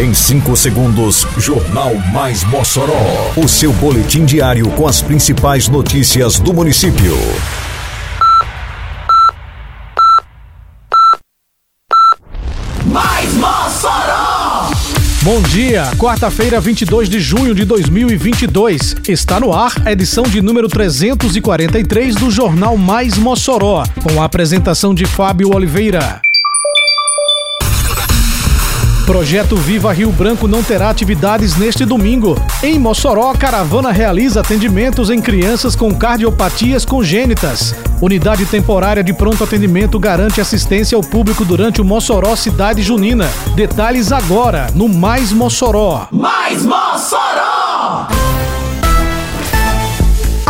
Em 5 segundos, Jornal Mais Mossoró. O seu boletim diário com as principais notícias do município. Mais Mossoró! Bom dia, quarta-feira, 22 de junho de 2022. Está no ar a edição de número 343 do Jornal Mais Mossoró, com a apresentação de Fábio Oliveira. Projeto Viva Rio Branco não terá atividades neste domingo. Em Mossoró, a caravana realiza atendimentos em crianças com cardiopatias congênitas. Unidade temporária de pronto atendimento garante assistência ao público durante o Mossoró Cidade Junina. Detalhes agora no Mais Mossoró. Mais Mossoró!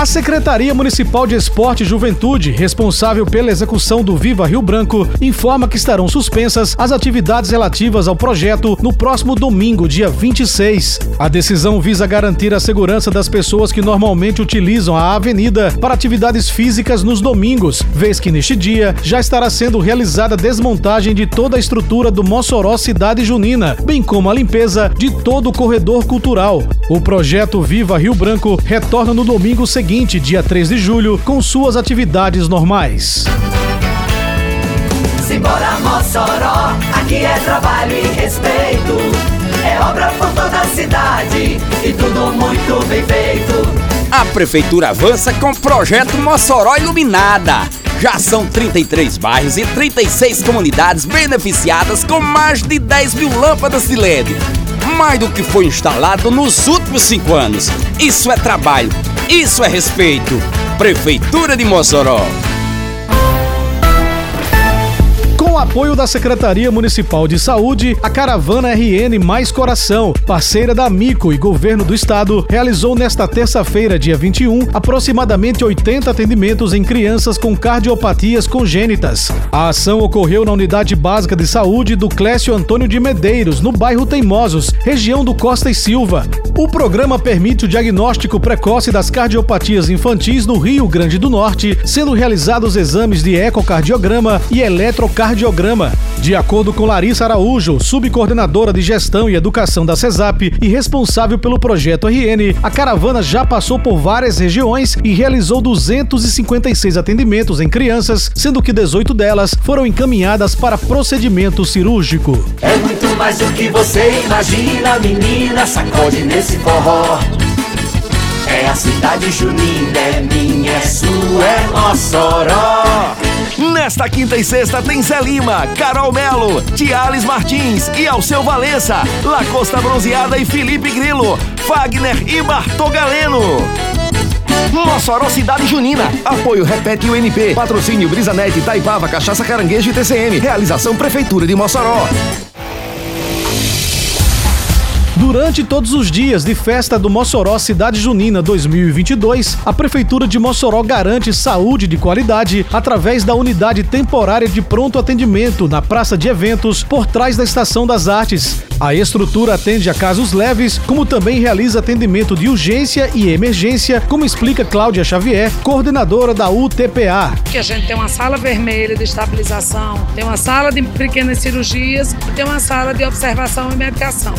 A Secretaria Municipal de Esporte e Juventude, responsável pela execução do Viva Rio Branco, informa que estarão suspensas as atividades relativas ao projeto no próximo domingo, dia 26. A decisão visa garantir a segurança das pessoas que normalmente utilizam a avenida para atividades físicas nos domingos, vez que neste dia já estará sendo realizada a desmontagem de toda a estrutura do Mossoró Cidade Junina, bem como a limpeza de todo o corredor cultural. O projeto Viva Rio Branco retorna no domingo seguinte seguinte, dia 3 de julho, com suas atividades normais. Simbora Mossoró, aqui é trabalho e respeito. É obra por toda a cidade e tudo muito bem feito. A prefeitura avança com o projeto Mossoró Iluminada. Já são 33 bairros e 36 comunidades beneficiadas com mais de 10 mil lâmpadas de LED. Mais do que foi instalado nos últimos cinco anos. Isso é trabalho isso é respeito. Prefeitura de Mossoró. Apoio da Secretaria Municipal de Saúde, a caravana RN Mais Coração, parceira da Mico e Governo do Estado, realizou nesta terça-feira, dia 21, aproximadamente 80 atendimentos em crianças com cardiopatias congênitas. A ação ocorreu na Unidade Básica de Saúde do Clécio Antônio de Medeiros, no bairro Teimosos, região do Costa e Silva. O programa permite o diagnóstico precoce das cardiopatias infantis no Rio Grande do Norte, sendo realizados exames de ecocardiograma e eletrocardiograma. De acordo com Larissa Araújo, subcoordenadora de gestão e educação da CESAP e responsável pelo projeto RN, a caravana já passou por várias regiões e realizou 256 atendimentos em crianças, sendo que 18 delas foram encaminhadas para procedimento cirúrgico. É muito mais do que você imagina, menina, sacode nesse forró. É a cidade junina, é minha, é sua, é Mossoró. Nesta quinta e sexta tem Zé Lima, Carol Melo, Tiales Martins e Alceu Valença, Lacosta Bronzeada e Felipe Grilo, Fagner e Bartogaleno. Mossoró Cidade Junina. Apoio Repete UNP. Patrocínio Brisanet, Taipava, Cachaça Caranguejo e TCM. Realização Prefeitura de Mossoró. Durante todos os dias de festa do Mossoró Cidade Junina 2022, a Prefeitura de Mossoró garante saúde de qualidade através da unidade temporária de pronto atendimento na Praça de Eventos, por trás da Estação das Artes. A estrutura atende a casos leves, como também realiza atendimento de urgência e emergência, como explica Cláudia Xavier, coordenadora da UTPA. Que a gente tem uma sala vermelha de estabilização, tem uma sala de pequenas cirurgias e tem uma sala de observação e medicação.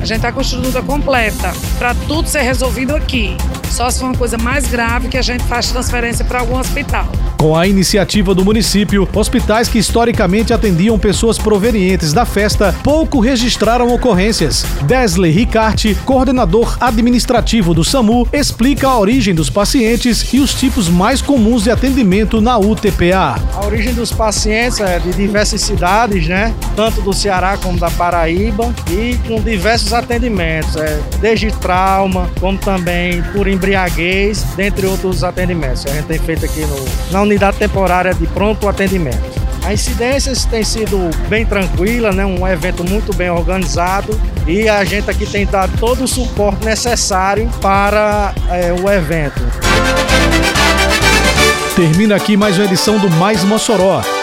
A gente está com estrutura completa para tudo ser resolvido aqui. Só se for uma coisa mais grave que a gente faz transferência para algum hospital. Com a iniciativa do município, hospitais que historicamente atendiam pessoas provenientes da festa pouco registraram ocorrências. Desley Ricarte, coordenador administrativo do SAMU, explica a origem dos pacientes e os tipos mais comuns de atendimento na UTPA. A origem dos pacientes é de diversas cidades, né? Tanto do Ceará como da Paraíba e com diversos atendimentos, é, desde trauma, como também por embriaguez, dentre outros atendimentos. A gente tem feito aqui no, na unidade temporária de pronto atendimento. A incidência tem sido bem tranquila, né? um evento muito bem organizado e a gente aqui tem dado todo o suporte necessário para é, o evento. Termina aqui mais uma edição do Mais Mossoró,